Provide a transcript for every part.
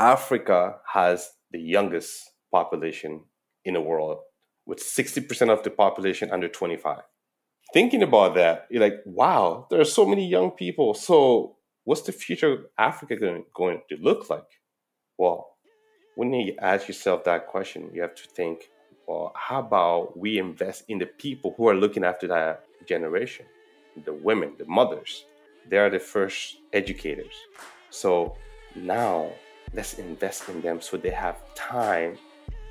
Africa has the youngest population in the world, with 60% of the population under 25. Thinking about that, you're like, wow, there are so many young people. So, what's the future of Africa going, to look like? Well, when you ask yourself that question, you have to think, well, how about we invest in the people who are looking after that generation? The women, the mothers. They are the first educators. So now let's invest in them so they have time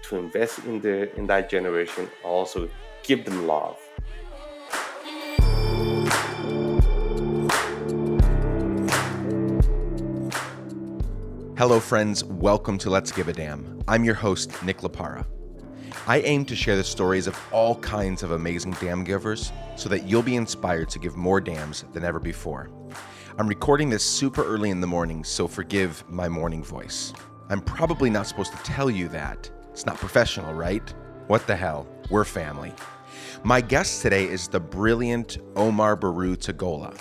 to invest in the in that generation also give them love. Hello friends. Welcome to let's give a damn. I'm your host nick Laparra. I aim to share the stories of all kinds of amazing damn givers so that you'll be inspired to give more damns than ever before I'm recording this super early in the morning, so forgive my morning voice. I'm probably not supposed to tell you that. It's not professional, right? What the hell? We're family. My guest today is the brilliant Omar Baru Tagola.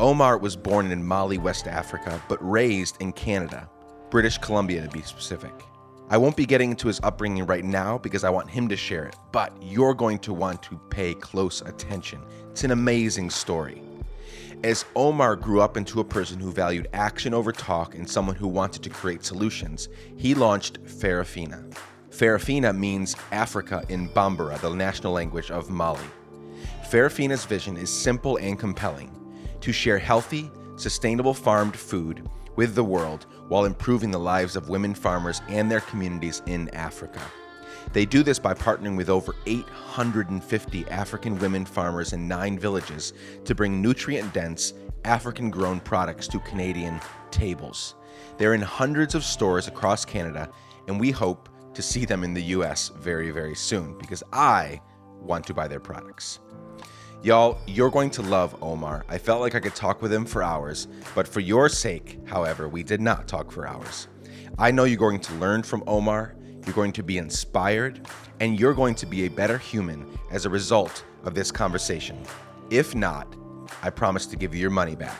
Omar was born in Mali, West Africa, but raised in Canada, British Columbia to be specific. I won't be getting into his upbringing right now because I want him to share it, but you're going to want to pay close attention. It's an amazing story. As Omar grew up into a person who valued action over talk and someone who wanted to create solutions, he launched Farafina. Farafina means Africa in Bambara, the national language of Mali. Farafina's vision is simple and compelling to share healthy, sustainable farmed food with the world while improving the lives of women farmers and their communities in Africa. They do this by partnering with over 850 African women farmers in nine villages to bring nutrient dense, African grown products to Canadian tables. They're in hundreds of stores across Canada, and we hope to see them in the US very, very soon because I want to buy their products. Y'all, you're going to love Omar. I felt like I could talk with him for hours, but for your sake, however, we did not talk for hours. I know you're going to learn from Omar you're going to be inspired, and you're going to be a better human as a result of this conversation. If not, I promise to give you your money back.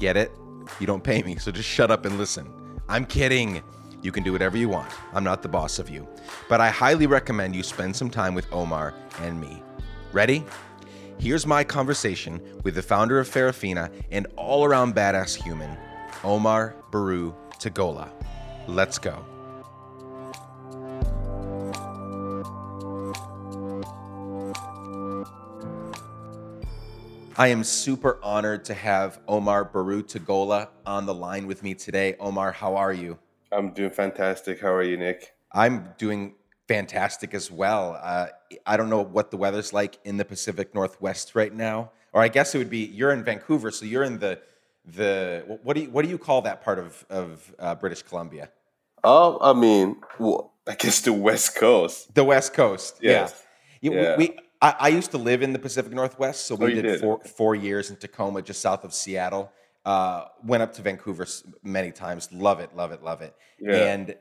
Get it? You don't pay me, so just shut up and listen. I'm kidding. You can do whatever you want. I'm not the boss of you. But I highly recommend you spend some time with Omar and me. Ready? Here's my conversation with the founder of Farafina and all around badass human, Omar Baru Tagola. Let's go. I am super honored to have Omar Barue Tagola on the line with me today. Omar, how are you? I'm doing fantastic. How are you, Nick? I'm doing fantastic as well. Uh, I don't know what the weather's like in the Pacific Northwest right now, or I guess it would be you're in Vancouver, so you're in the the what do you what do you call that part of of uh, British Columbia? Oh, I mean, well, I guess the West Coast. The West Coast, yes. yeah. yeah. We, we, I, I, used to live in the Pacific Northwest, so we oh, did, did, four four years in Tacoma, just south of Seattle. Uh, went up to Vancouver many times. Love it, love it, love it. Yeah. And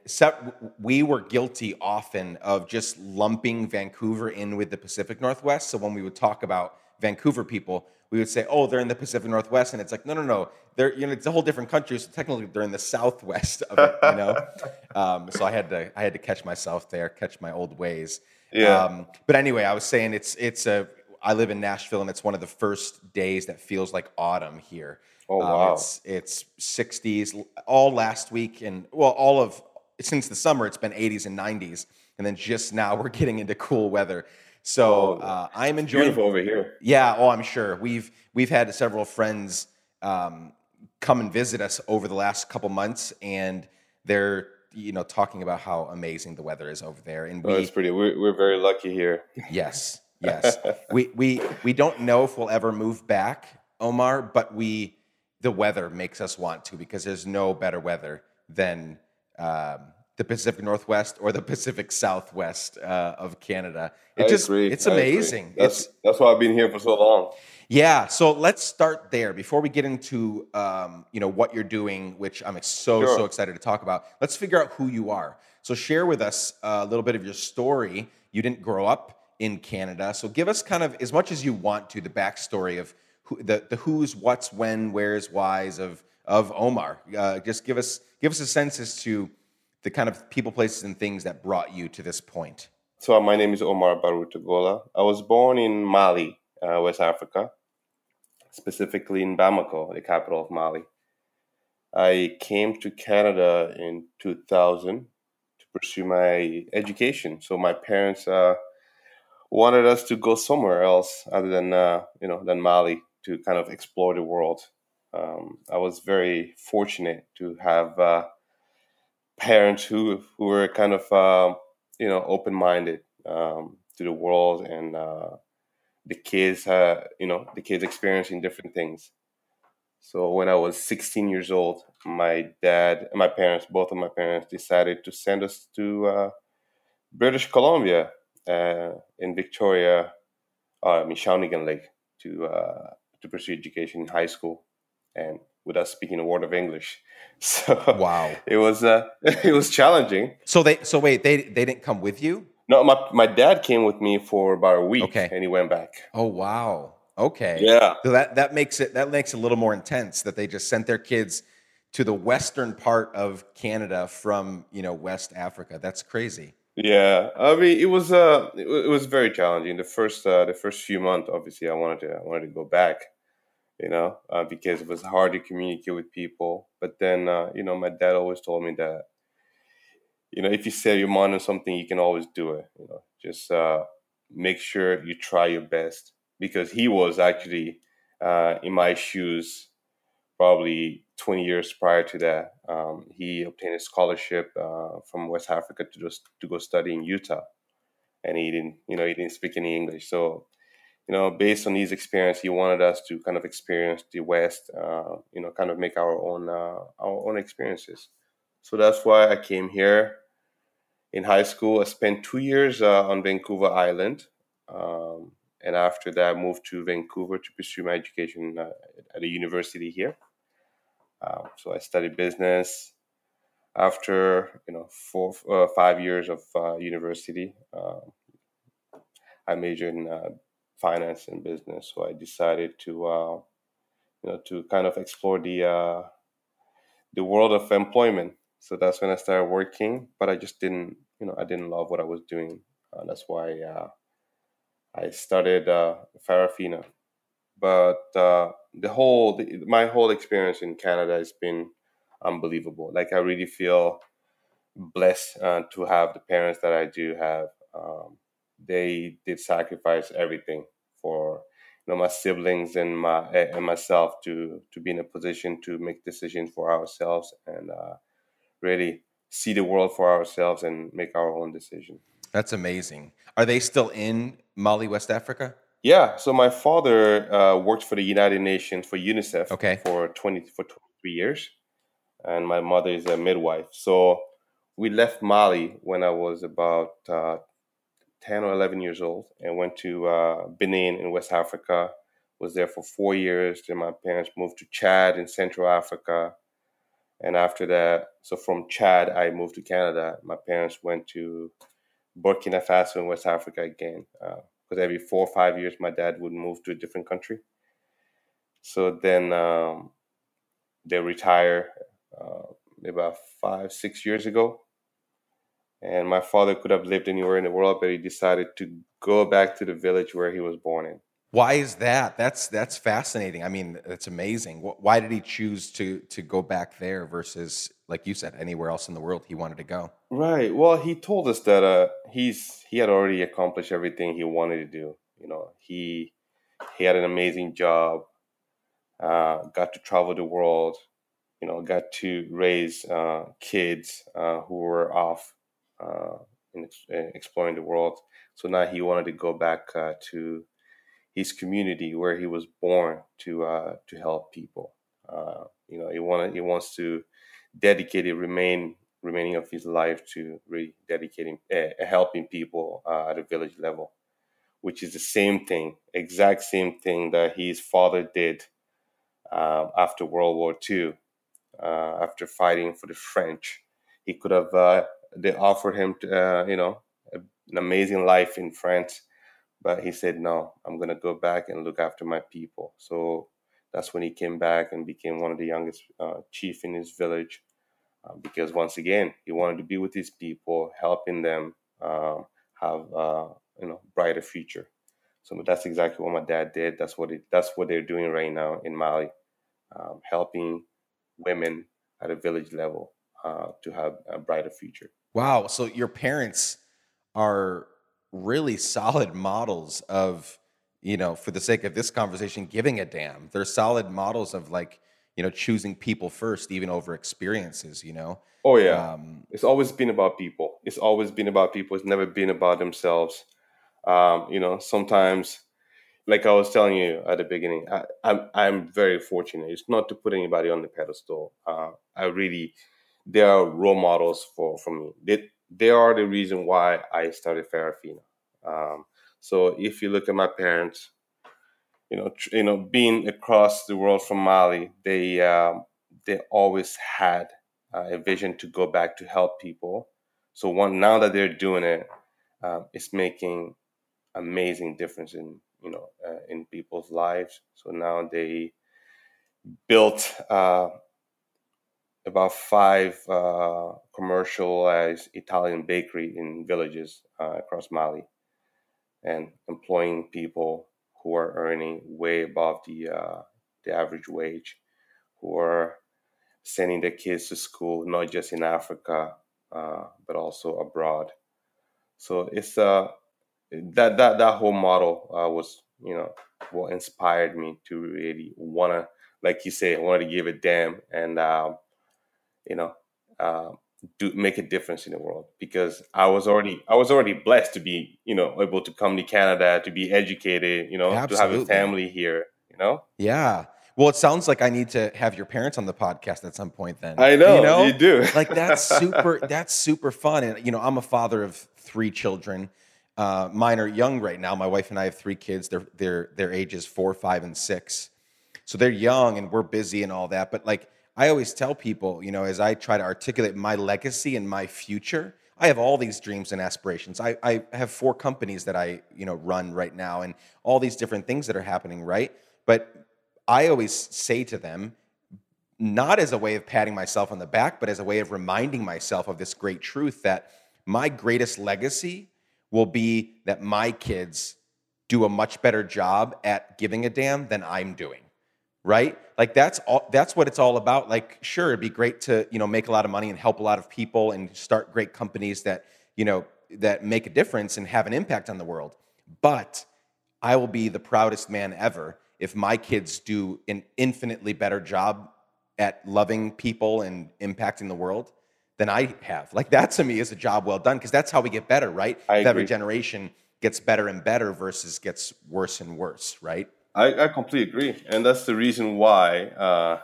we were guilty often of just lumping Vancouver in with the Pacific Northwest. So when we would talk about Vancouver people, we would say, "Oh, they're in the Pacific Northwest," and it's like, no, no, no. They're you know it's a whole different country. So technically, they're in the Southwest of it. You know. um, so I had to I had to catch myself there, catch my old ways. Yeah. Um, but anyway, I was saying it's it's a. I live in Nashville, and it's one of the first days that feels like autumn here. Oh wow! Um, it's it's 60s all last week, and well, all of since the summer, it's been 80s and 90s, and then just now we're getting into cool weather. So oh, uh, I'm enjoying. Beautiful over here. Yeah. Oh, I'm sure we've we've had several friends um, come and visit us over the last couple months, and they're you know talking about how amazing the weather is over there and we, oh, it's pretty we're, we're very lucky here. Yes yes. We we we don't know if we'll ever move back omar but we the weather makes us want to because there's no better weather than um, the pacific northwest or the pacific southwest uh, of canada. It I just agree. it's amazing. That's it's, that's why i've been here for so long yeah, so let's start there before we get into um, you know what you're doing, which I'm so Sure. so excited to talk about. Let's figure out who you are. So share with us a little bit of your story. You didn't grow up in Canada, so give us kind of as much as you want to the backstory of who, the the who's, what's, when, where's, whys of of Omar. Uh, just give us give us a sense as to the kind of people, places, and things that brought you to this point. So my name is Omar Baruta I was born in Mali, uh, West Africa, specifically in Bamako, the capital of Mali. I came to Canada in 2000 to pursue my education. So my parents uh, wanted us to go somewhere else other than uh, you know than Mali to kind of explore the world. Um, I was very fortunate to have uh, parents who who were kind of uh, you know open minded um, to the world and uh, the kids uh, you know the kids experiencing different things. So when I was 16 years old, my dad and my parents, both of my parents, decided to send us to uh, British Columbia uh, in Victoria, uh, I mean Shawnigan Lake, to uh, to pursue education in high school, and without speaking a word of English. So wow, it was uh, it was challenging. So they so wait they they didn't come with you? No, my my dad came with me for about a week, okay. and he went back. Oh wow, okay, yeah. So that that makes it that makes it a little more intense that they just sent their kids to the western part of Canada from you know West Africa. That's crazy. Yeah, I mean, it was uh, it, it was very challenging. The first uh, the first few months, obviously, I wanted to I wanted to go back, you know, uh, because it was hard to communicate with people. But then, uh, you know, my dad always told me that, you know, if you set your mind on something, you can always do it. You know, just uh, make sure you try your best. Because he was actually uh, in my shoes probably 20 years prior to that, um, he obtained a scholarship uh, from West Africa to just to go study in Utah, and he didn't, you know, he didn't speak any English. So, you know, based on his experience, he wanted us to kind of experience the West, uh, you know, kind of make our own uh, our own experiences. So that's why I came here. In high school, I spent two years uh, on Vancouver Island. Um, and after that, I moved to Vancouver to pursue my education uh, at a university here. Uh, so I studied business. After you know four uh, five years of uh, university, um, I majored in uh, finance and business. So I decided to you know to kind of explore the the world of employment. So that's when I started working, but I just didn't you know I didn't love what I was doing. that's why I started Farafina but uh, the whole the, my whole experience in Canada has been unbelievable. Like I really feel blessed uh, to have the parents that I do have. Um, they did sacrifice everything for you know my siblings and my and myself to to be in a position to make decisions for ourselves and uh, really see the world for ourselves and make our own decision. That's amazing. Are they still in Mali, West Africa? Yeah, so my father uh, worked for the United Nations for UNICEF okay. for twenty for twenty three years, and my mother is a midwife. So we left Mali when I was about uh, ten or eleven years old, and went to uh, Benin in West Africa. Was there for four years. Then my parents moved to Chad in Central Africa, and after that, so from Chad I moved to Canada. My parents went to Burkina Faso in West Africa again uh, because every four or five years my dad would move to a different country. So then um, they retire uh, about five, six years ago. And my father could have lived anywhere in the world, but he decided to go back to the village where he was born in. Why is that? That's that's fascinating. I mean, that's amazing. Why did he choose to to go back there versus, like you said, anywhere else in the world he wanted to go? Right. Well, he told us that uh, he's he had already accomplished everything he wanted to do. You know, he he had an amazing job, uh, got to travel the world, you know, got to raise uh, kids uh, who were off uh, in, in, exploring the world. So now he wanted to go back uh, to his community where he was born to uh, to help people. you know, he wanted he wants to dedicate remain remaining of his life to really dedicating uh, helping people uh, at a village level which is the same thing exact same thing that his father did uh, after world war ii uh, after fighting for the french he could have uh, they offered him uh, you know an amazing life in france but he said no i'm going to go back and look after my people so that's when he came back and became one of the youngest chief in his village uh, because once again, he wanted to be with his people, helping them um, have uh, you know brighter future. So that's exactly what my dad did. That's what it, that's what they're doing right now in Mali, um, helping women at a village level uh, to have a brighter future. Wow. So your parents are really solid models of, you know, for the sake of this conversation, giving a damn. They're solid models of like, you know, choosing people first, even over experiences, you know? Oh, yeah. Um, it's always been about people. It's always been about people. It's never been about themselves. Um, you know, sometimes, like I was telling you at the beginning, I, I'm, I'm very fortunate. It's not to put anybody on the pedestal. Uh, I really, they are role models for, for me. They, they are the reason why I started Farafina. Um, so if you look at my parents, you know, tr- you know, being across the world from Mali, they um, they always had uh, a vision to go back to help people. So one now that they're doing it, um, it's making amazing difference in you know uh, in people's lives. So now they built uh, about five uh, commercialized Italian bakery in villages uh, across Mali, and employing people who are earning way above the uh, the average wage, who are sending their kids to school not just in Africa uh, but also abroad. So it's uh that that that whole model uh, was you know what inspired me to really wanna like you say wanted to give a damn and um, you know, uh, do make a difference in the world. Because I was already I was already blessed to be you know able to come to Canada to be educated you know Absolutely. to have a family here you know? Yeah. Well it sounds like I need to have your parents on the podcast at some point then. I know you, know? you do. Like that's super that's super fun. And you know I'm a father of three children. Uh, mine are young right now. My wife and I have three kids. They're they're their ages four five and six. So they're young and we're busy and all that. But like I always tell people, you know, as I try to articulate my legacy and my future, I have all these dreams and aspirations. I, I have four companies that I, you know, run right now and all these different things that are happening, right? But I always say to them, not as a way of patting myself on the back, but as a way of reminding myself of this great truth that my greatest legacy will be that my kids do a much better job at giving a damn than I'm doing right? Like that's all that's what it's all about. Like sure it'd be great to you know make a lot of money and help a lot of people and start great companies that you know that make a difference and have an impact on the world. But i will be the proudest man ever if my kids do an infinitely better job at loving people and impacting the world than i have. Like that to me is a job well done because that's how we get better right? Every generation gets better and better versus gets worse and worse right I, I completely agree, and that's the reason why. Uh,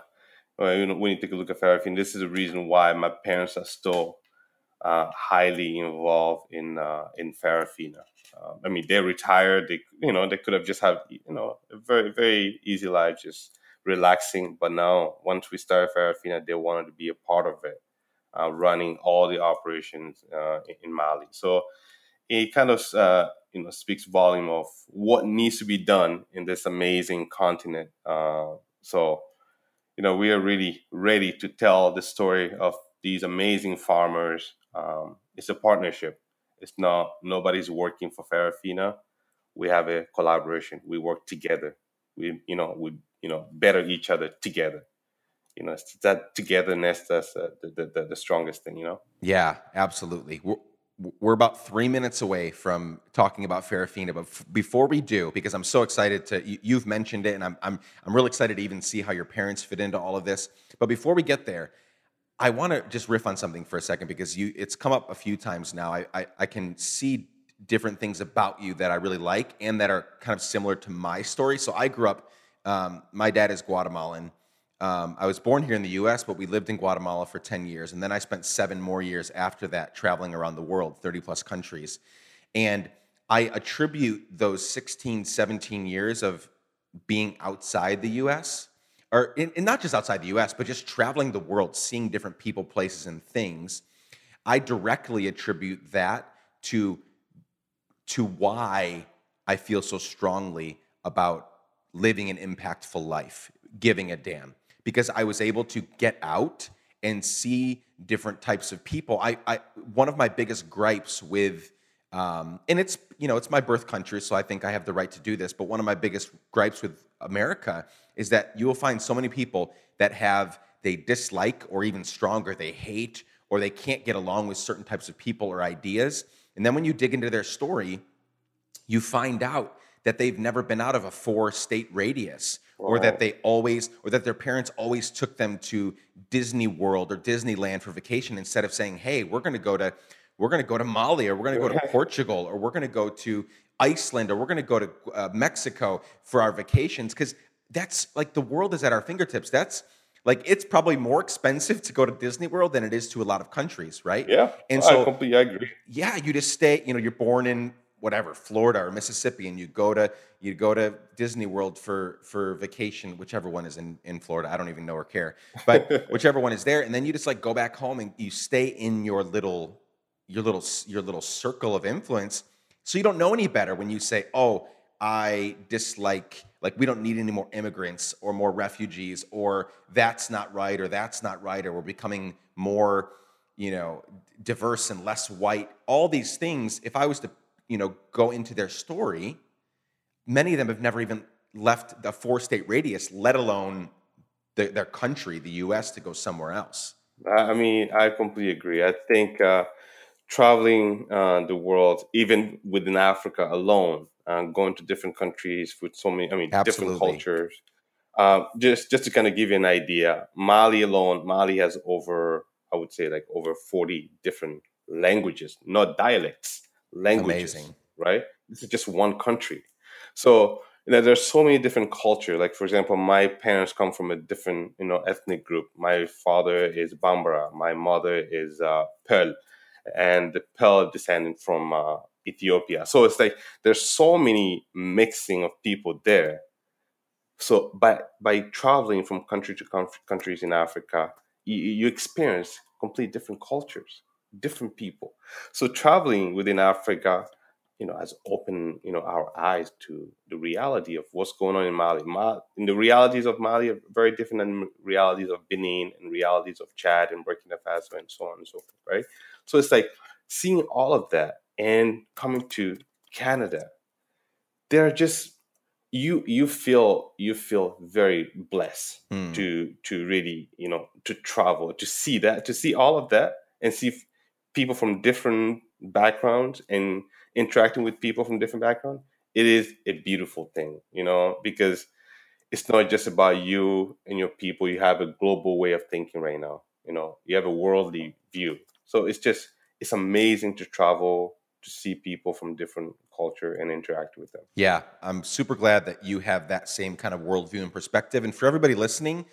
when you take a look at Farafina, this is the reason why my parents are still uh, highly involved in uh, in Farafina. Um, I mean, they're retired. They, you know, they could have just have you know a very very easy life, just relaxing. But now, once we started Farafina, they wanted to be a part of it, uh, running all the operations uh, in, in Mali. So it kind of uh, you know speaks volume of what needs to be done in this amazing continent. Uh, so, you know, we are really ready to tell the story of these amazing farmers. Um, it's a partnership. It's not nobody's working for Farafina. We have a collaboration. We work together. We, you know, we, you know, better each other together. You know, it's that togetherness that's uh, the, the, the strongest thing. You know. Yeah, absolutely. We're- about three minutes away from talking about Farafina, but f- before we do, because I'm so excited to, you, have mentioned it, and I'm, I'm, I'm really excited to even see how your parents fit into all of this. But before we get there, I want to just riff on something for a second because you, it's come up a few times now. I, I, I can see different things about you that I really like and that are kind of similar to my story. So I grew up, um, my dad is Guatemalan. Um, I was born here in the US, but we lived in Guatemala for 10 years. And then I spent seven more years after that traveling around the world, 30 plus countries. And I attribute those 16, 17 years of being outside the US, or in, not just outside the US, but just traveling the world, seeing different people, places, and things. I directly attribute that to, to why I feel so strongly about living an impactful life, giving a damn because I was able to get out and see different types of people. I, I one of my biggest gripes with um, and it's you know it's my birth country, so I think I have the right to do this. But one of my biggest gripes with America is that you will find so many people that have they dislike or even stronger they hate or they can't get along with certain types of people or ideas. And then when you dig into their story, you find out that they've never been out of a four state radius or that they always or that their parents always took them to Disney World or Disneyland for vacation instead of saying, "Hey, we're going to go to we're going to go to Mali or we're going to go to Portugal or we're going to go to Iceland or we're going to go to uh, Mexico for our vacations because that's like the world is at our fingertips. That's like it's probably more expensive to go to Disney World than it is to a lot of countries, right? Yeah, and so I completely agree. Yeah, you just stay. You know, you're born in whatever Florida or Mississippi, and you go to you go to Disney World for for vacation, whichever one is in in Florida. I don't even know or care, but whichever one is there, and then you just like go back home and you stay in your little your little your little circle of influence so you don't know any better when you say oh i dislike like we don't need any more immigrants or more refugees or that's not right or that's not right or we're becoming more you know diverse and less white all these things if i was to you know go into their story many of them have never even left the four state radius let alone the, their country the us to go somewhere else i mean i completely agree i think uh, traveling uh, the world, even within Africa alone, uh, going to different countries with so many, I mean, Absolutely. different cultures. Uh, just just to kind of give you an idea, Mali alone, Mali has over, I would say, like over forty different languages, not dialects, languages. Amazing, right? This is just one country. So you know, there's so many different cultures. Like for example, my parents come from a different, you know, ethnic group. My father is Bambara. My mother is uh, Peul and the Peul descending from uh, Ethiopia. So it's like there's so many mixing of people there. So by by traveling from country to countries in Africa, you, you experience complete different cultures, different people. So traveling within Africa, you know, has opened you know our eyes to the reality of what's going on in Mali. Mali and the realities of Mali are very different than realities of Benin and realities of Chad and Burkina Faso and so on and so forth, right? So it's like seeing all of that and coming to Canada, there are just you you feel you feel very blessed mm. to to really you know to travel to see that to see all of that and see people from different backgrounds and interacting with people from different backgrounds it is a beautiful thing you know because it's not just about you and your people you have a global way of thinking right now you know you have a worldly view so it's just it's amazing to travel to see people from different culture and interact with them. Yeah, I'm super glad that you have that same kind of worldview and perspective. And for everybody listening,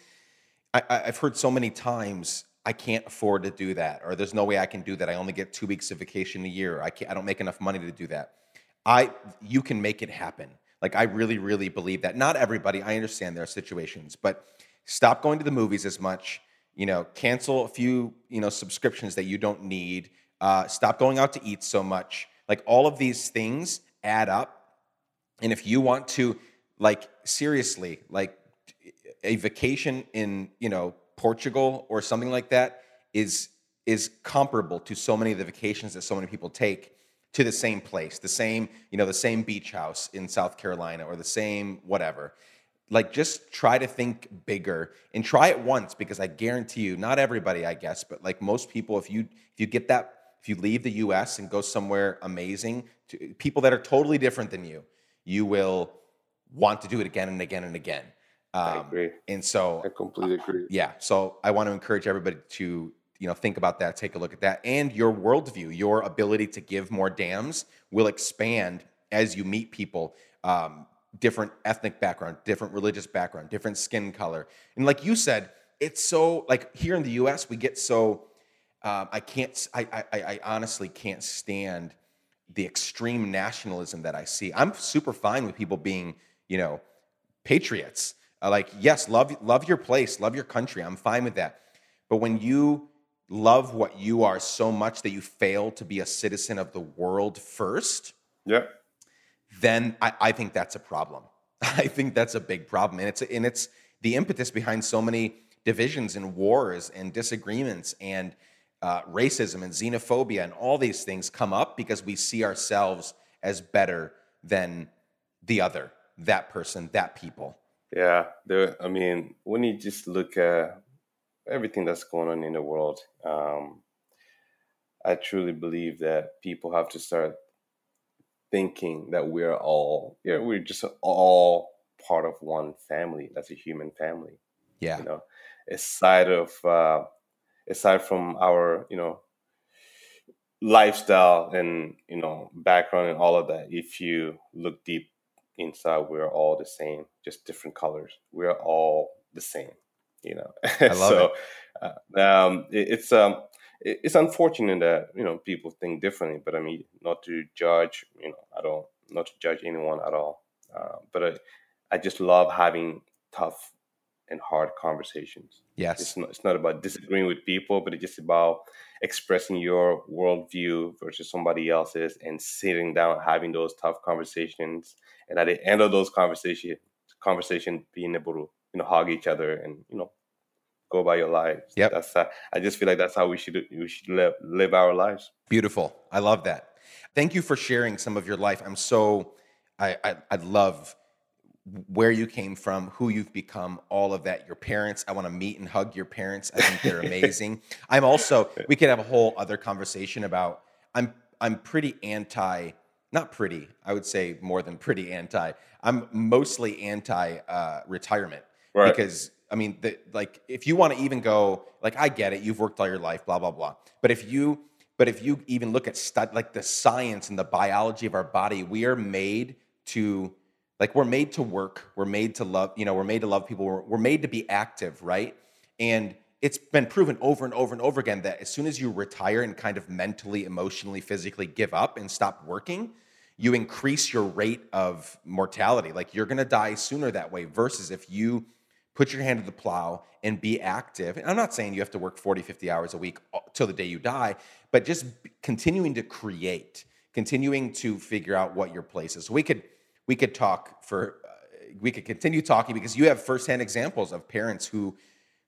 I, have heard so many times I can't afford to do that, or there's no way I can do that. I only get two weeks of vacation a year. I can't. I don't make enough money to do that. I you can make it happen. Like I really, really believe that. Not everybody. I understand there are situations, but stop going to the movies as much you know cancel a few you know subscriptions that you don't need uh, stop going out to eat so much like all of these things add up and if you want to like seriously like a vacation in you know portugal or something like that is is comparable to so many of the vacations that so many people take to the same place the same you know the same beach house in south carolina or the same whatever. Like just try to think bigger and try it once because i guarantee you not everybody i guess but like most people if you if you get that if you leave the us and go somewhere amazing to people that are totally different than you you will want to do it again and again and again um, i agree and so i completely agree yeah so i want to encourage everybody to you know think about that take a look at that and your worldview your ability to give more damns will expand as you meet people um, different ethnic background, different religious background, different skin color. And like you said, it's so like here in the US, we get so um, I can't I, I I honestly can't stand the extreme nationalism that I see. I'm super fine with people being, you know, patriots. Uh, like, yes, love love your place, love your country. I'm fine with that. But when you love what you are so much that you fail to be a citizen of the world first, yeah then I, I think that's a problem. I think that's a big problem, and it's and it's the impetus behind so many divisions and wars and disagreements and uh, racism and xenophobia and all these things come up because we see ourselves as better than the other, that person, that people. Yeah, there. I mean, when you just look at everything that's going on in the world, um, I truly believe that people have to start thinking that we're all, yeah, we're just all part of one family. That's a human family. Yeah. You know, aside of uh, aside from our, you know, lifestyle and you know background and all of that, if you look deep inside, we're all the same, just different colors. We're all the same. You know. I love so, it. Uh, um, it, it's um it's unfortunate that you know people think differently but i mean not to judge you know i don't not to judge anyone at all uh, but I, I just love having tough and hard conversations yes it's not, it's not about disagreeing with people but it's just about expressing your worldview versus somebody else's and sitting down having those tough conversations and at the end of those conversations conversation being able to you know hug each other and you know go by your lives. Yep. That's uh, I just feel like that's how we should we should live live our lives. Beautiful. I love that. Thank you for sharing some of your life. I'm so I I, I love where you came from, who you've become, all of that. Your parents, I want to meet and hug your parents. I think they're amazing. I'm also we could have a whole other conversation about I'm I'm pretty anti not pretty, I would say more than pretty anti. I'm mostly anti uh, retirement Right. because I mean, the, like if you want to even go, like I get it, you've worked all your life, blah blah blah. But if you, but if you even look at stud, like the science and the biology of our body, we are made to, like we're made to work, we're made to love, you know, we're made to love people, we're, we're made to be active, right? And it's been proven over and over and over again that as soon as you retire and kind of mentally, emotionally, physically give up and stop working, you increase your rate of mortality. Like you're gonna die sooner that way. Versus if you put your hand to the plow and be active. And I'm not saying you have to work 40, 50 hours a week uh, till the day you die, but just continuing to create, continuing to figure out what your place is. We could we could talk for uh, we could continue talking because you have firsthand examples of parents who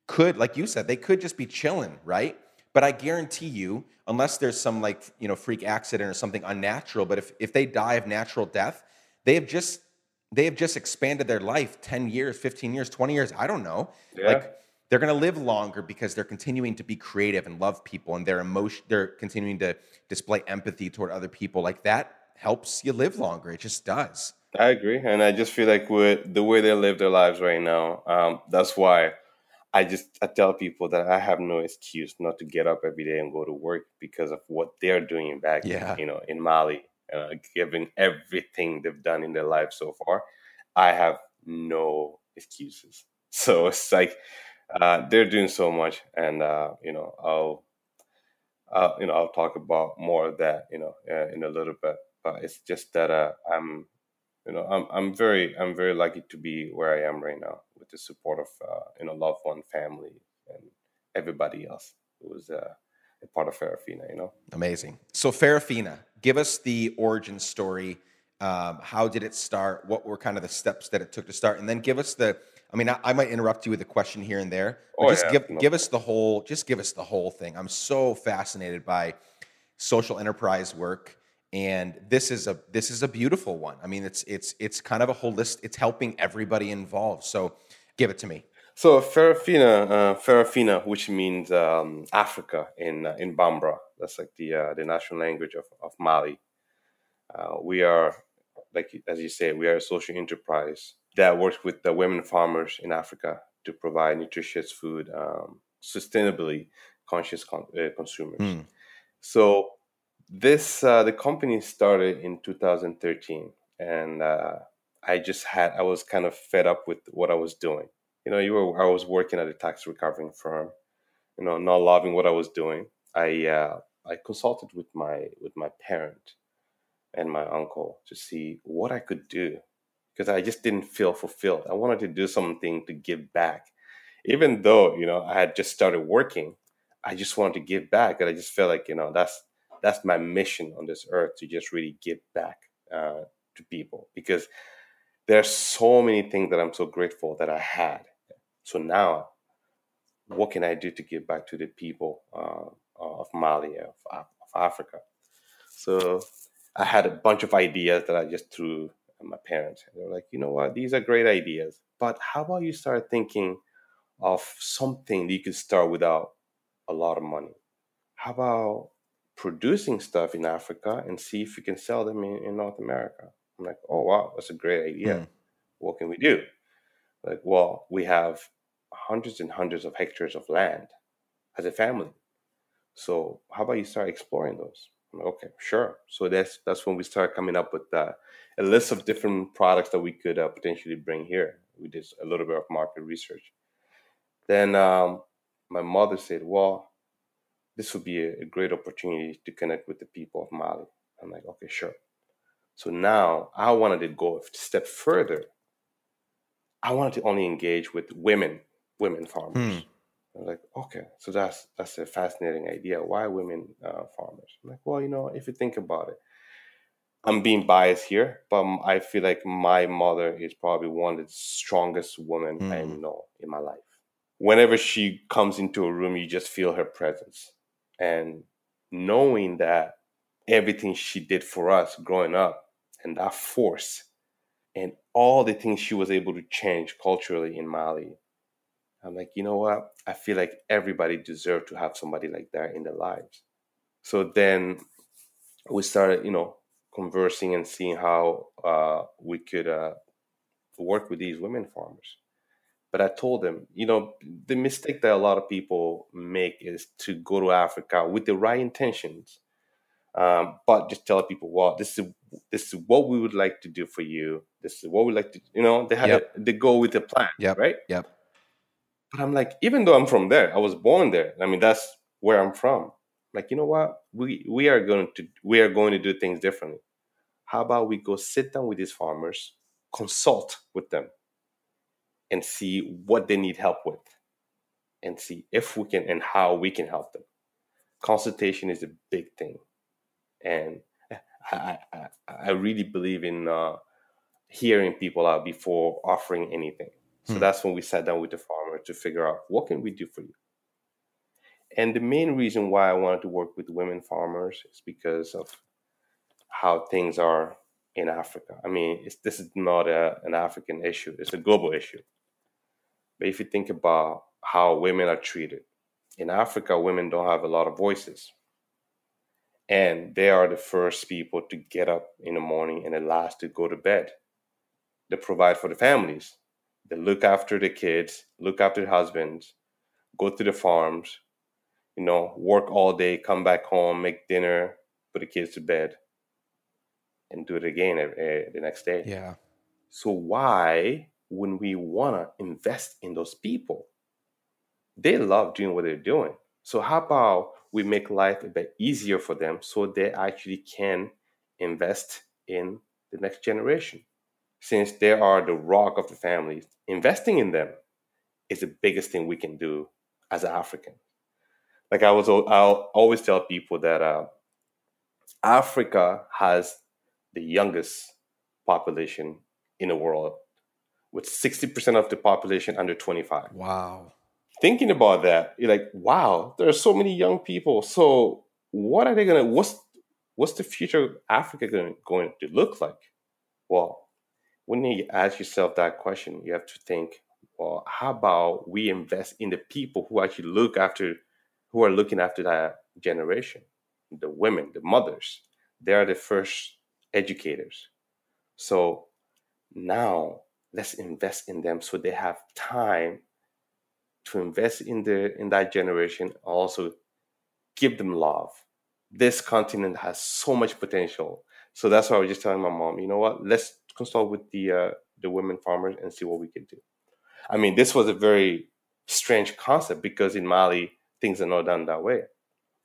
could, like you said, they could just be chilling, right? But I guarantee you, unless there's some like you know freak accident or something unnatural, but if if they die of natural death, they have just they have just expanded their life 10 years 15 years 20 years i don't know Yeah. like they're going to live longer because they're continuing to be creative and love people and their emotion they're continuing to display empathy toward other people like that helps you live longer it just does I agree, and I just feel like with the way they live their lives right now, um, that's why I just I tell people that I have no excuse not to get up every day and go to work because of what they're doing back, Yeah. you know, in Mali, uh, given everything they've done in their life so far. I have no excuses, so it's like uh, they're doing so much, and uh, you know, I'll, I'll, you know, I'll talk about more of that, you know, uh, in a little bit. But it's just that uh, I'm you know i'm i'm very i'm very lucky to be where i am right now with the support of uh, you know loved one family and everybody else who was uh, a part of Farafina, you know? Amazing. So farafina give us the origin story. Um, how did it start? What were kind of the steps that it took to start? And then give us the i mean i, I might interrupt you with a question here and there but Oh, just yeah, give no give us the whole just give us the whole thing. I'm so fascinated by social enterprise work and this is a this is a beautiful one i mean it's it's it's kind of a holistic it's helping everybody involved so give it to me so Farafina, uh, Farafina, which means um, Africa in uh, in Bambara, that's like the uh, the national language of, of Mali. Uh, we are, like as you say, we are a social enterprise that works with the women farmers in Africa to provide nutritious food, um, sustainably conscious con- uh, consumers. Hmm. So this uh, the company started in 2013, and uh, I just had I was kind of fed up with what I was doing. You know, you were I was working at a tax recovering firm. You know, not loving what I was doing. I uh, I consulted with my with my parent and my uncle to see what I could do because I just didn't feel fulfilled. I wanted to do something to give back, even though you know I had just started working. I just wanted to give back, and I just felt like you know that's that's my mission on this earth to just really give back uh, to people because there's so many things that I'm so grateful that I had. So now, what can I do to give back to the people uh, of Mali, of, of Africa. So I had a bunch of ideas that I just threw at my parents. They were like, you know what, these are great ideas. But how about you start thinking of something that you could start without a lot of money? How about producing stuff in Africa and see if you can sell them in, in North America? I'm like, oh wow, that's a great idea. Mm. What can we do? Like, well, we have hundreds and hundreds of hectares of land as a family. So how about you start exploring those? Like, okay, sure. So that's that's when we start coming up with uh, a list of different products that we could uh, potentially bring here. We did a little bit of market research. Then um, my mother said, "Well, this would be a, a great opportunity to connect with the people of Mali." I'm like, "Okay, sure." So now I wanted to go a step further. I wanted to only engage with women, women farmers. Hmm. I was like, okay, so that's that's a fascinating idea. Why women uh, farmers? I'm like, well, you know, if you think about it, I'm being biased here, but I feel like my mother is probably one of the strongest women mm. I hmm. know in my life. Whenever she comes into a room, you just feel her presence, and knowing that everything she did for us growing up and that force and all the things she was able to change culturally in Mali I'm like, you know what? I feel like everybody deserves to have somebody like that in their lives. So then we started, you know, conversing and seeing how uh, we could uh, work with these women farmers. But I told them, you know, the mistake that a lot of people make is to go to Africa with the right intentions, um, but just tell people, well, this is this is what we would like to do for you. This is what we like to, you know, they had yep. they go with a plan, yep. right? Yep. But I'm like, even though I'm from there, I was born there. I mean, that's where I'm from. Like, you know what? We we are going to we are going to do things differently. How about we go sit down with these farmers, consult with them, and see what they need help with, and see if we can and how we can help them. Consultation is a big thing, and I I, I really believe in uh, hearing people out before offering anything. So hmm. that's when we sat down with the farmer to figure out what can we do for you. And the main reason why I wanted to work with women farmers is because of how things are in Africa. I mean, this is not a, an African issue; it's a global issue. But if you think about how women are treated in Africa, women don't have a lot of voices, and they are the first people to get up in the morning and the last to go to bed. They provide for the families they look after the kids, look after the husbands, go to the farms, you know, work all day, come back home, make dinner, put the kids to bed, and do it again every, eh, the next day. Yeah. So why when we want to invest in those people? They love doing what they're doing. So how about we make life a bit easier for them so they actually can invest in the next generation? since they are the rock of the family, investing in them is the biggest thing we can do as an African. Like I was, I'll always tell people that uh, Africa has the youngest population in the world, with sixty percent of the population under twenty-five. Wow. Thinking about that, you're like, wow, there are so many young people. So what are they gonna? What's what's the future of Africa going, going to look like? Well, when you ask yourself that question, you have to think, well, how about we invest in the people who actually look after, who are looking after that generation, the women, the mothers. They are the first educators. So now let's invest in them so they have time to invest in the in that generation. Also, give them love. This continent has so much potential. So that's why I was just telling my mom, you know what? Let's consult with the uh, the women farmers and see what we can do. I mean, this was a very strange concept because in Mali things are not done that way.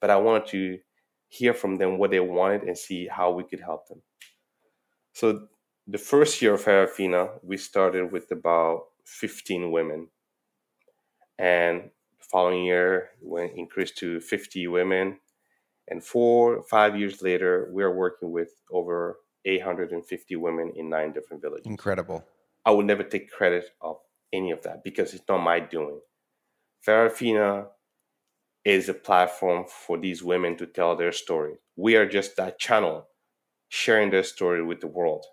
But I wanted to hear from them what they wanted and see how we could help them. So the first year of Farafina, we started with about 15 women. And the following year, we increased to 50 women. And four, five years later, we are working with over 850 women in nine different villages. Incredible. I would never take credit of any of that because it's not my doing. Farafina is a platform for these women to tell their story. We are just that channel sharing their story with the world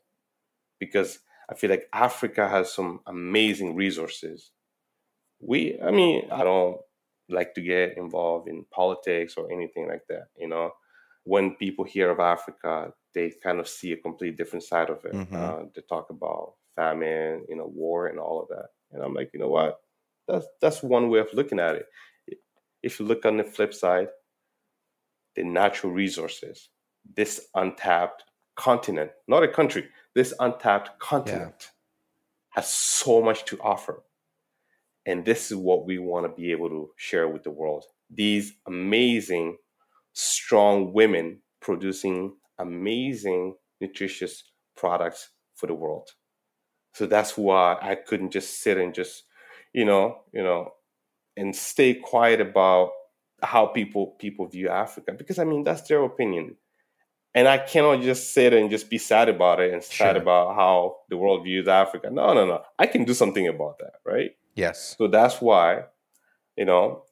because I feel like Africa has some amazing resources. We, I mean, I don't like to get involved in politics or anything like that, you know. When people hear of Africa, they kind of see a completely different side of it. Mhm. Uh, they talk about famine, you know, war, and all of that. And I'm like, you know what? That's that's one way of looking at it. If you look on the flip side, the natural resources, this untapped continent, not a country, this untapped continent has so much to offer. And this is what we want to be able to share with the world. These amazing, strong women producing amazing, nutritious products for the world. So that's why I couldn't just sit and just, you know, you know, and stay quiet about how people people view Africa because I mean that's their opinion. And I cannot just sit and just be sad about it and sad Sure. about how the world views Africa. No, no, no. I can do something about that, right? Yes. So that's why, you know,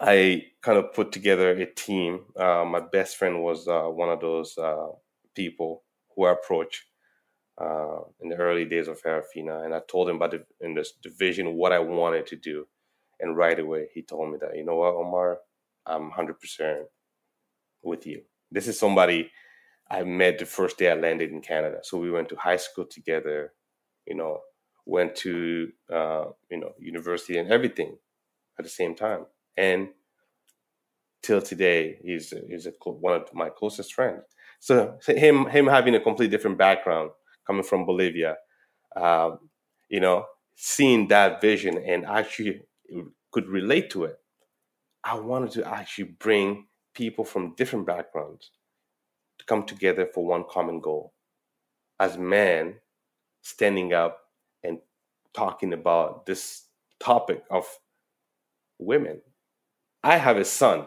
I kind of put together a team. Uh, my best friend was uh, one of those uh, people who I approached uh, in the early days of Farafina, and I told him about the, in this division what I wanted to do, and right away he told me that you know what, Omar, I'm hundred percent with you. This is somebody I met the first day I landed in Canada. So we went to high school together, you know, went to uh, you know university and everything at the same time, and till today he's he's a, one of my closest friends. So so him him having a completely different background, coming from Bolivia, um, you know, seeing that vision and actually could relate to it. I wanted to actually bring people from different backgrounds to come together for one common goal. As men standing up and talking about this topic of women. I have a son,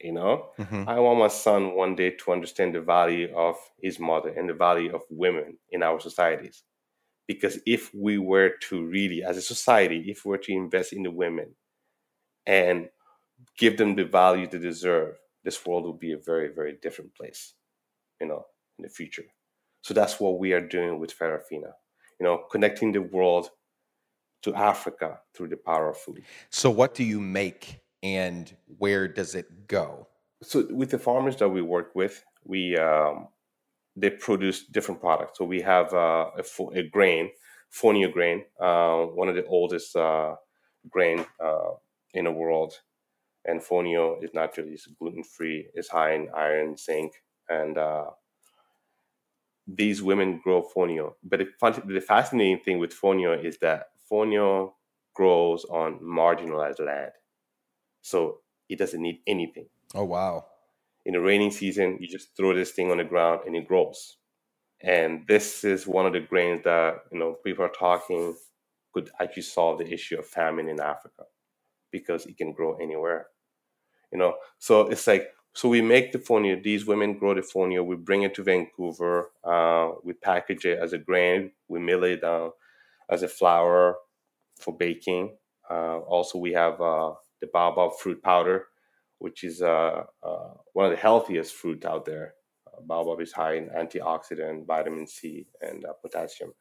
you know. Mhm. I want my son one day to understand the value of his mother and the value of women in our societies. Because if we were to really, as a society, if we were to invest in the women and give them the value they deserve, this world will be a very, very different place, you know, in the future. So that's what we are doing with Farafina, you know, connecting the world to Africa through the power of food. So, what do you make and where does it go? so with the farmers that we work with, we um, they produce different products. So we have uh, a, fo- a grain, Fonio grain, uh, one of the oldest uh, grain uh, in the world. And Fonio is naturally gluten free, is high in iron, zinc, and uh, these women grow Fonio. But the, fun- the fascinating thing with Fonio is that Fonio grows on marginalized land, so it doesn't need anything Oh, wow. in the raining season, you just throw this thing on the ground and it grows. And this is one of the grains that you know people are talking could actually solve the issue of famine in Africa because it can grow anywhere. You know, so it's like so we make the fonio. These women grow the fonio. We bring it to Vancouver. Uh, we package it as a grain. We mill it down as a flour for baking. Uh, also, we have uh, the baobab fruit powder, which is uh, uh, one of the healthiest fruit out there. Uh, baobab is high in antioxidant, vitamin C, and uh, potassium.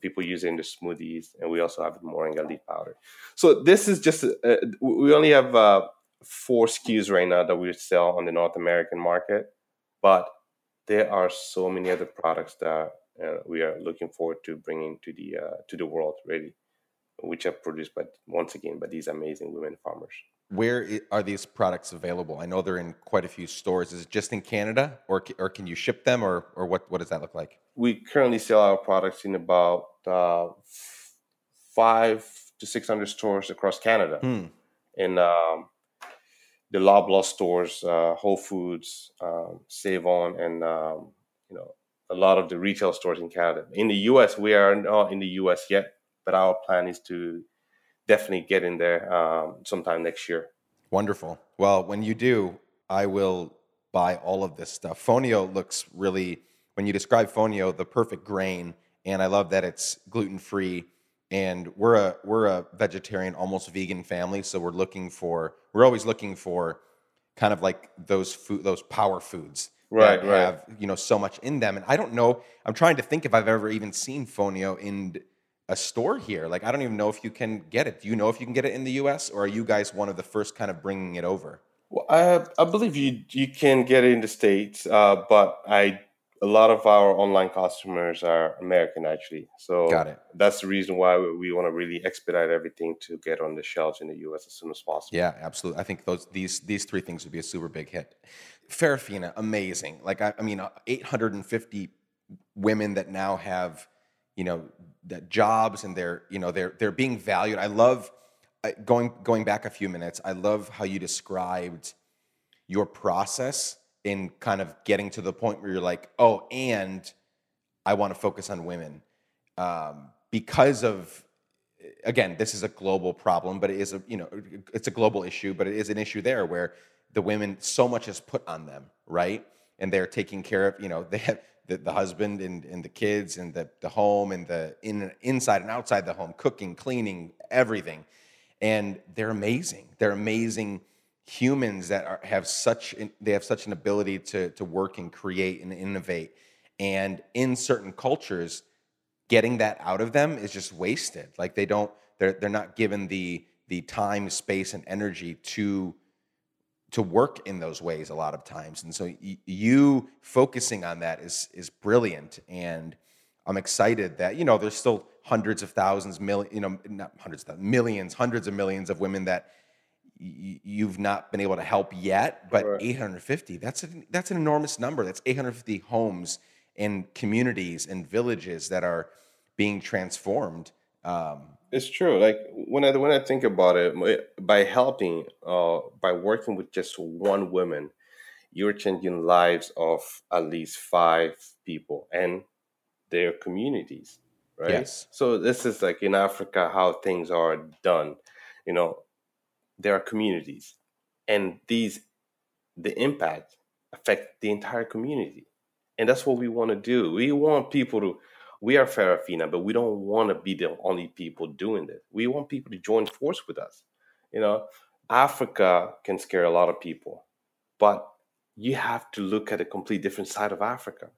People use it in the smoothies, and we also have moringa leaf powder. So this is just uh, we only have uh, four SKUs right now that we sell on the North American market, but there are so many other products that uh, we are looking forward to bringing to the uh, to the world, really, which are produced by once again by these amazing women farmers. Where are these products available? I know they're in quite a few stores. Is it just in Canada, or or can you ship them, or or what what does that look like? we currently sell our products in about uh, five to six hundred stores across Canada, Hmm. in um, the Loblaw stores, uh, Whole Foods, um, Save On, and um, you know a lot of the retail stores in Canada. In the U.S., we are not in the U.S. yet, but our plan is to definitely get in there um, sometime next year. Wonderful. Well, when you do, I will buy all of this stuff. Fonio looks really, when you describe Fonio, the perfect grain, and I love that it's gluten free and we're a we're a vegetarian, almost vegan family. So we're looking for we're always looking for kind of like those food those power foods Right, that right. have you know so much in them. And I don't know. I'm trying to think if I've ever even seen fonio in a store here. Like I don't even know if you can get it. Do you know if you can get it in the U.S. or are you guys one of the first kind of bringing it over? Well, I, I believe you you can get it in the states, uh, but I a lot of our online customers are American actually. So Got it. that's the reason why we, we want to really expedite everything to get on the shelves in the U.S. as soon as possible. Yeah, absolutely. I think those these these three things would be a super big hit. Farafina, amazing. Like I, I mean, uh, 850 women that now have, you know, that jobs and they're you know they're they're being valued. I love going going back a few minutes. I love how you described your process in kind of getting to the point where you're like, oh, and I want to focus on women um, because of again, this is a global problem, but it is a you know it's a global issue, but it is an issue there where the women so much is put on them, right? And they're taking care of you know they have the, the husband and, and the kids and the, the home and the in inside and outside the home, cooking, cleaning, everything, and they're amazing. They're amazing humans that are, have such they have such an ability to to work and create and innovate. And in certain cultures, getting that out of them is just wasted. Like they don't they're they're not given the the time, space, and energy to to work in those ways a lot of times. And so y- you focusing on that is is brilliant. And I'm excited that you know there's still hundreds of thousands, million, you know, not hundreds of thousands, millions, hundreds of millions of women that y- you've not been able to help yet. But Right. 850, that's a, that's an enormous number. That's 850 homes and communities and villages that are being transformed. Um, It's true. Like when I when I think about it, by helping, uh, by working with just one woman, you're changing lives of at least five people and their communities, right? Yes. So this is like in Africa how things are done. You know, there are communities, and these the impact affect the entire community, and that's what we want to do. We want people to we are Farafina, but we don't want to be the only people doing this. We want people to join force with us. You know, Africa can scare a lot of people, but you have to look at a complete different side of Africa.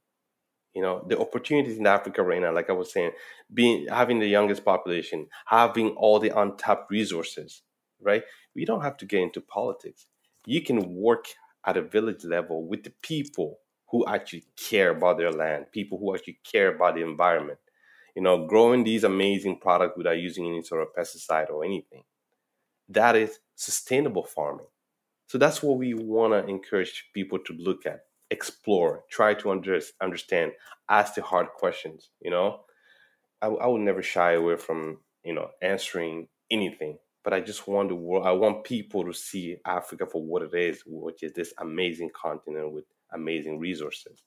You know, the opportunities in Africa right now, like I was saying, being having the youngest population, having all the untapped resources, right? We don't have to get into politics. You can work at a village level with the people who actually care about their land, people who actually care about the environment. You know, growing these amazing products without using any sort of pesticide or anything. That is sustainable farming. So that's what we want to encourage people to look at, explore, try to under, understand, ask the hard questions. You know, I, I would never shy away from you know answering anything, but I just want the world. I want people to see Africa for what it is, which is this amazing continent with amazing resources.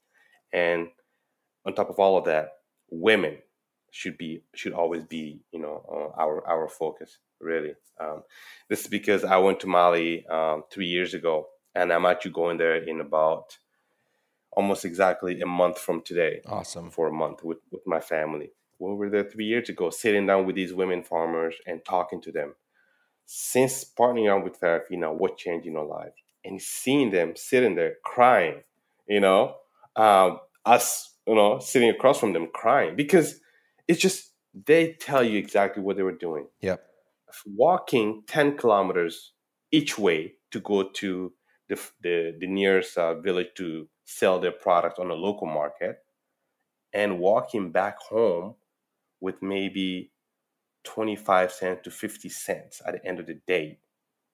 And on top of all of that, women should be should always be you know uh, our our focus really. Um, this is because I went to Mali um, three years ago, and I'm actually going there in about almost exactly a month from today awesome. for a month with, with my family. We were there three years ago, sitting down with these women farmers and talking to them. Since partnering up with Farafina, what changed in our life? And seeing them sitting there crying, you know, um, us, you know, sitting across from them crying because it's just they tell you exactly what they were doing. Yep. Walking 10 kilometers each way to go to the, the, the nearest uh, village to sell their product on a local market and walking back home with maybe 25 cents to 50 cents at the end of the day.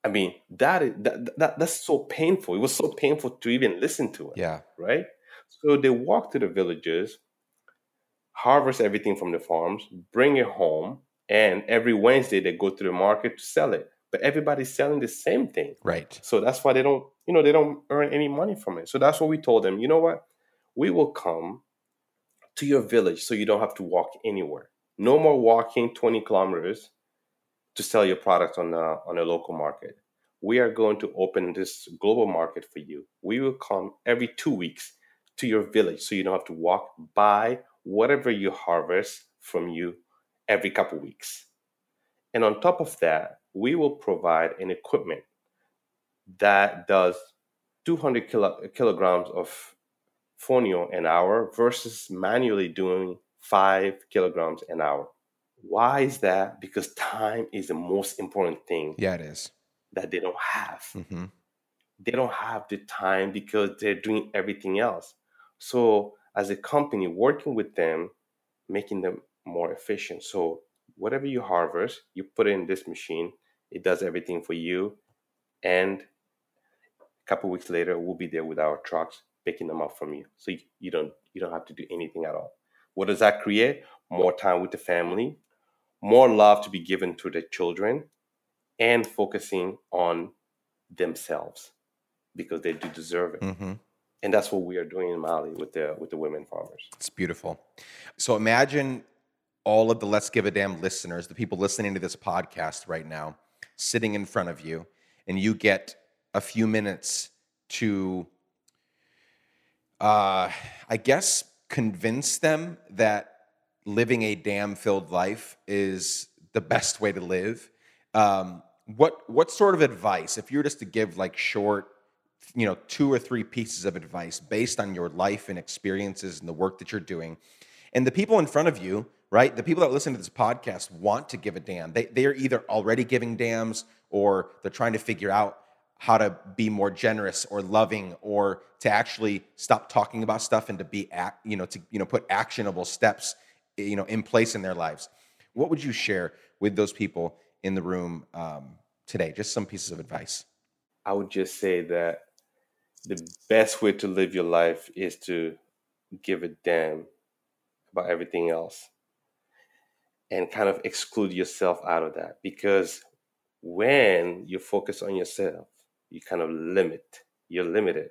I mean, that is that, that that's so painful. It was so painful to even listen to it, Yeah. right? So they walk to the villages, harvest everything from the farms, bring it home, and every Wednesday they go to the market to sell it. But everybody's selling the same thing. Right. So that's why they don't, you know, they don't earn any money from it. So that's what we told them. You know what? We will come to your village so you don't have to walk anywhere. No more walking 20 kilometers to sell your product on a, on a local market. We are going to open this global market for you. We will come every two weeks to your village so you don't have to walk. Buy whatever you harvest from you every couple weeks. And on top of that, we will provide an equipment that does 200 kilo, kilograms of fonio an hour versus manually doing five kilograms an hour. Why is that? Because time is the most important thing. Yeah, it is. That they don't have. Mm-hmm. They don't have the time because they're doing everything else. So, as a company, working with them, making them more efficient. So, whatever you harvest, you put it in this machine, it does everything for you. And a couple weeks later, we'll be there with our trucks picking them up from you. So you, you don't you don't have to do anything at all. What does that create? More time with the family, more love to be given to the children, and focusing on themselves because they do deserve it. Mm-hmm. And that's what we are doing in Mali with the with the women farmers. It's beautiful. So imagine all of the Let's Give a Damn listeners, the people listening to this podcast right now, sitting in front of you, and you get a few minutes to, uh, I guess, convince them that living a damn filled life is the best way to live. Um, what what sort of advice, if you were just to give like short, you know, two or three pieces of advice based on your life and experiences and the work that you're doing, and the people in front of you, right? The people that listen to this podcast want to give a damn. They they are either already giving damns or they're trying to figure out how to be more generous or loving or to actually stop talking about stuff and to be act, you know to you know put actionable steps you know in place in their lives. What would you share with those people in the room um, today? Just some pieces of advice. I would just say that the best way to live your life is to give a damn about everything else and kind of exclude yourself out of that. Because when you focus on yourself you kind of limit you're limited.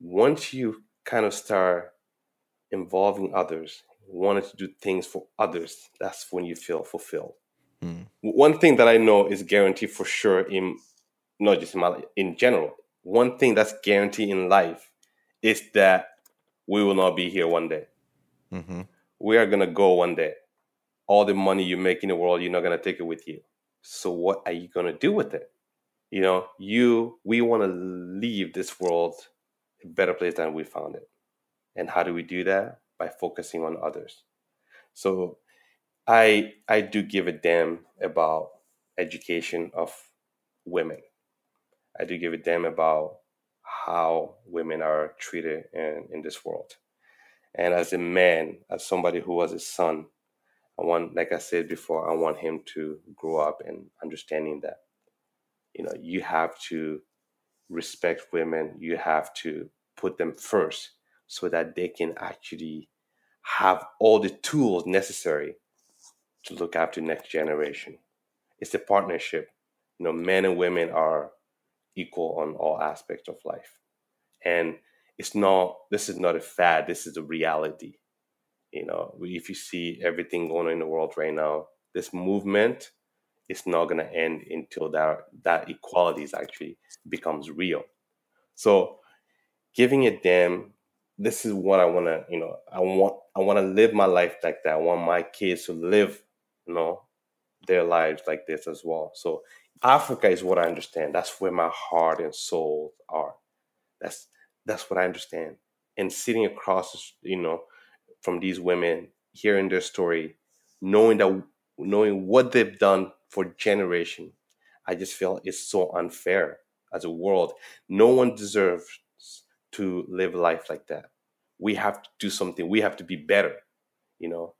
Once you kind of start involving others wanting to do things for others that's when you feel fulfilled. Mm. one thing that i know is guaranteed for sure in not just in my life, in general one thing that's guaranteed in life is that we will not be here one day. Hmm we are going to go one day. All the money you make in the world you're not going to take it with you. So what are you going to do with it? You know you we want to leave this world a better place than we found it. And how do we do that by focusing on others. So i i do give a damn about education of women. I do give a damn about how women are treated in, in this world. And as a man as somebody who was a son i want like i said before i want him to grow up and understanding that you know you have to respect women. You have to put them first so that they can actually have all the tools necessary to look after next generation. It's a partnership. You know men and women are equal on all aspects of life. And it's not this is not a fad this is a reality. You know if you see everything going on in the world right now this movement is not to end until that that equality is actually becomes real. So giving a damn this is what i want to you know i want i want to live my life like that. I want my kids to live you know their lives like this as well. So africa is what i understand. That's where my heart and soul are. That's that's what i understand. And sitting across you know from these women hearing their story knowing that knowing what they've done for generation i just feel it's so unfair as a world. No one deserves to live life like that we have to do something. We have to be better you know?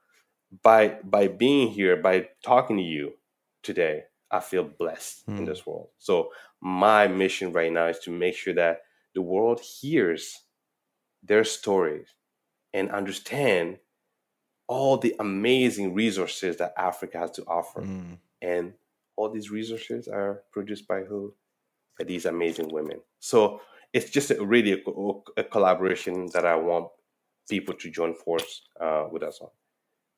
By by being here by talking to you today i feel blessed in Mm. this world. So my mission right now is to make sure that the world hears their stories and understand all the amazing resources that africa has to offer. Mm. and all these resources are produced by who? By these amazing women. So it's just a, really a, a collaboration that i want people to join force uh, with us on.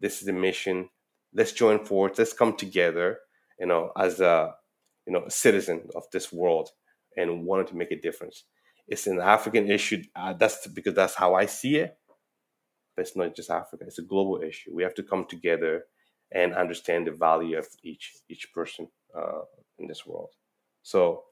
This is the mission. Let's join force. Let's come together you know as a you know a citizen of this world and wanting to make a difference. It's an african issue uh, that's because that's how i see it but it's not just africa. It's a global issue. We have to come together and understand the value of each each person uh, in this world. So,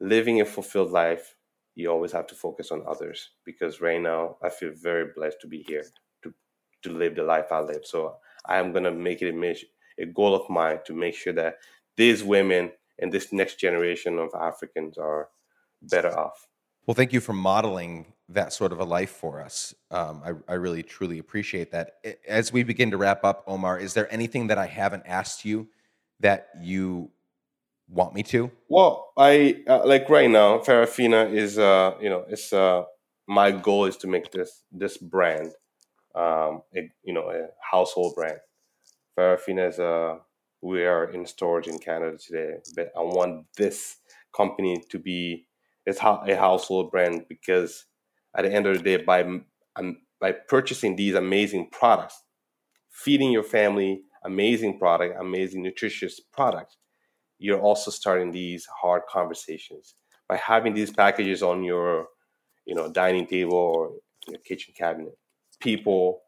living a fulfilled life, you always have to focus on others because right now I feel very blessed to be here to to live the life I live. So I am gonna make it a mission, a goal of mine to make sure that these women and this next generation of Africans are better off. Well, thank you for modeling that sort of a life for us. Um, I, I really, truly appreciate that. As we begin to wrap up, Omar, is there anything that I haven't asked you that you want me to? Well, I uh, like right now, Farafina is, uh, you know, it's uh, my goal is to make this this brand, um, a, you know, a household brand. Farafina is a uh, we are in storage in Canada today, but I want this company to be it's a household brand because at the end of the day, by um, by purchasing these amazing products, feeding your family amazing product, amazing nutritious product, you're also starting these hard conversations by having these packages on your, you know, dining table or your kitchen cabinet. People,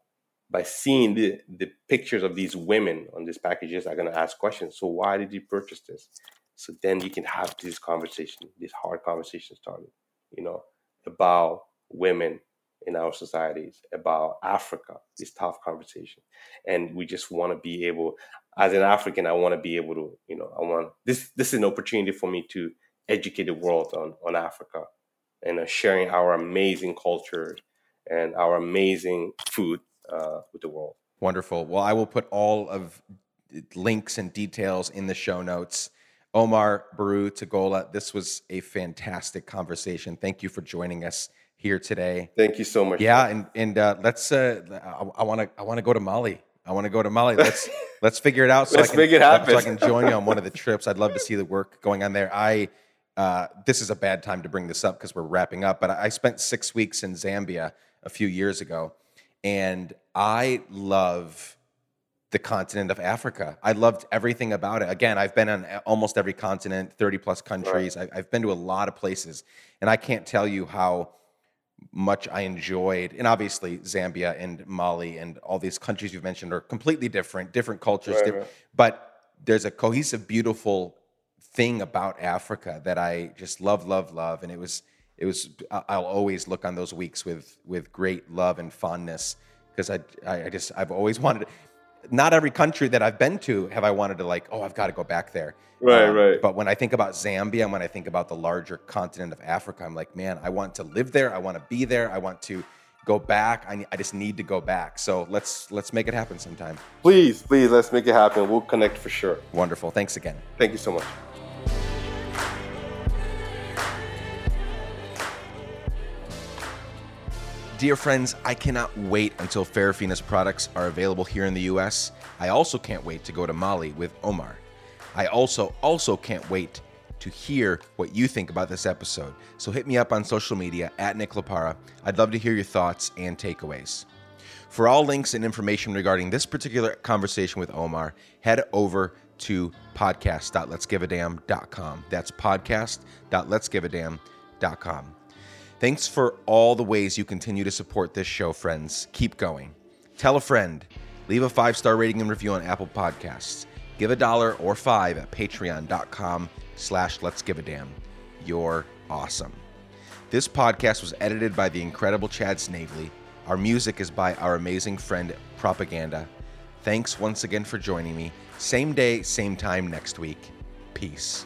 by seeing the, the pictures of these women on these packages, are going to ask questions. So why did you purchase this? So then you can have this conversation, this hard conversation started, you know, about women in our societies, about Africa, this tough conversation. And we just want to be able, as an African, I want to be able to, you know, I want this this is an opportunity for me to educate the world on, on Africa and uh, sharing our amazing culture and our amazing food uh, with the world. Wonderful. Well, I will put all of links and details in the show notes. Omar Baru Tagola, this was a fantastic conversation. Thank you for joining us here today. Thank you so much. Yeah, and and uh, let's. Uh, I want to. I want to go to Mali. I want to go to Mali. Let's let's figure it out. So let's I can, make it happen. So I can join you on one of the trips. I'd love to see the work going on there. I. Uh, this is a bad time to bring this up because we're wrapping up. But I spent six weeks in Zambia a few years ago, and I love the continent of Africa. I loved everything about it. Again, I've been on almost every continent, 30 plus countries. Right. I, I've been to a lot of places, and I can't tell you how much I enjoyed. And obviously, Zambia and Mali and all these countries you've mentioned are completely different, different cultures. Right, right. But there's a cohesive, beautiful thing about Africa that I just love, love, love. And it was, it was. I'll always look on those weeks with with great love and fondness because I, I just, I've always wanted not every country that I've been to have I wanted to like, oh, I've got to go back there. Right, um, right. But when I think about Zambia and when I think about the larger continent of Africa, I'm like, man, I want to live there. I want to be there. I want to go back. I, I just need to go back. So let's let's make it happen sometime. Please, please, let's make it happen. We'll connect for sure. Wonderful. Thanks again. Thank you so much. Dear friends, I cannot wait until Farafina's products are available here in the US. I also can't wait to go to Mali with Omar. I also also can't wait to hear what you think about this episode. So hit me up on social media at Nick Laparra. I'd love to hear your thoughts and takeaways. For all links and information regarding this particular conversation with Omar, head over to podcast.letsgiveadamn.com. That's podcast.letsgiveadamn.com. Thanks for all the ways you continue to support this show, friends. Keep going. Tell a friend. Leave a five star rating and review on Apple Podcasts. Give a dollar or five at patreon.com slash let's give a damn. You're awesome. This podcast was edited by the incredible Chad Snavely. Our music is by our amazing friend Propaganda. Thanks once again for joining me. Same day, same time next week. Peace.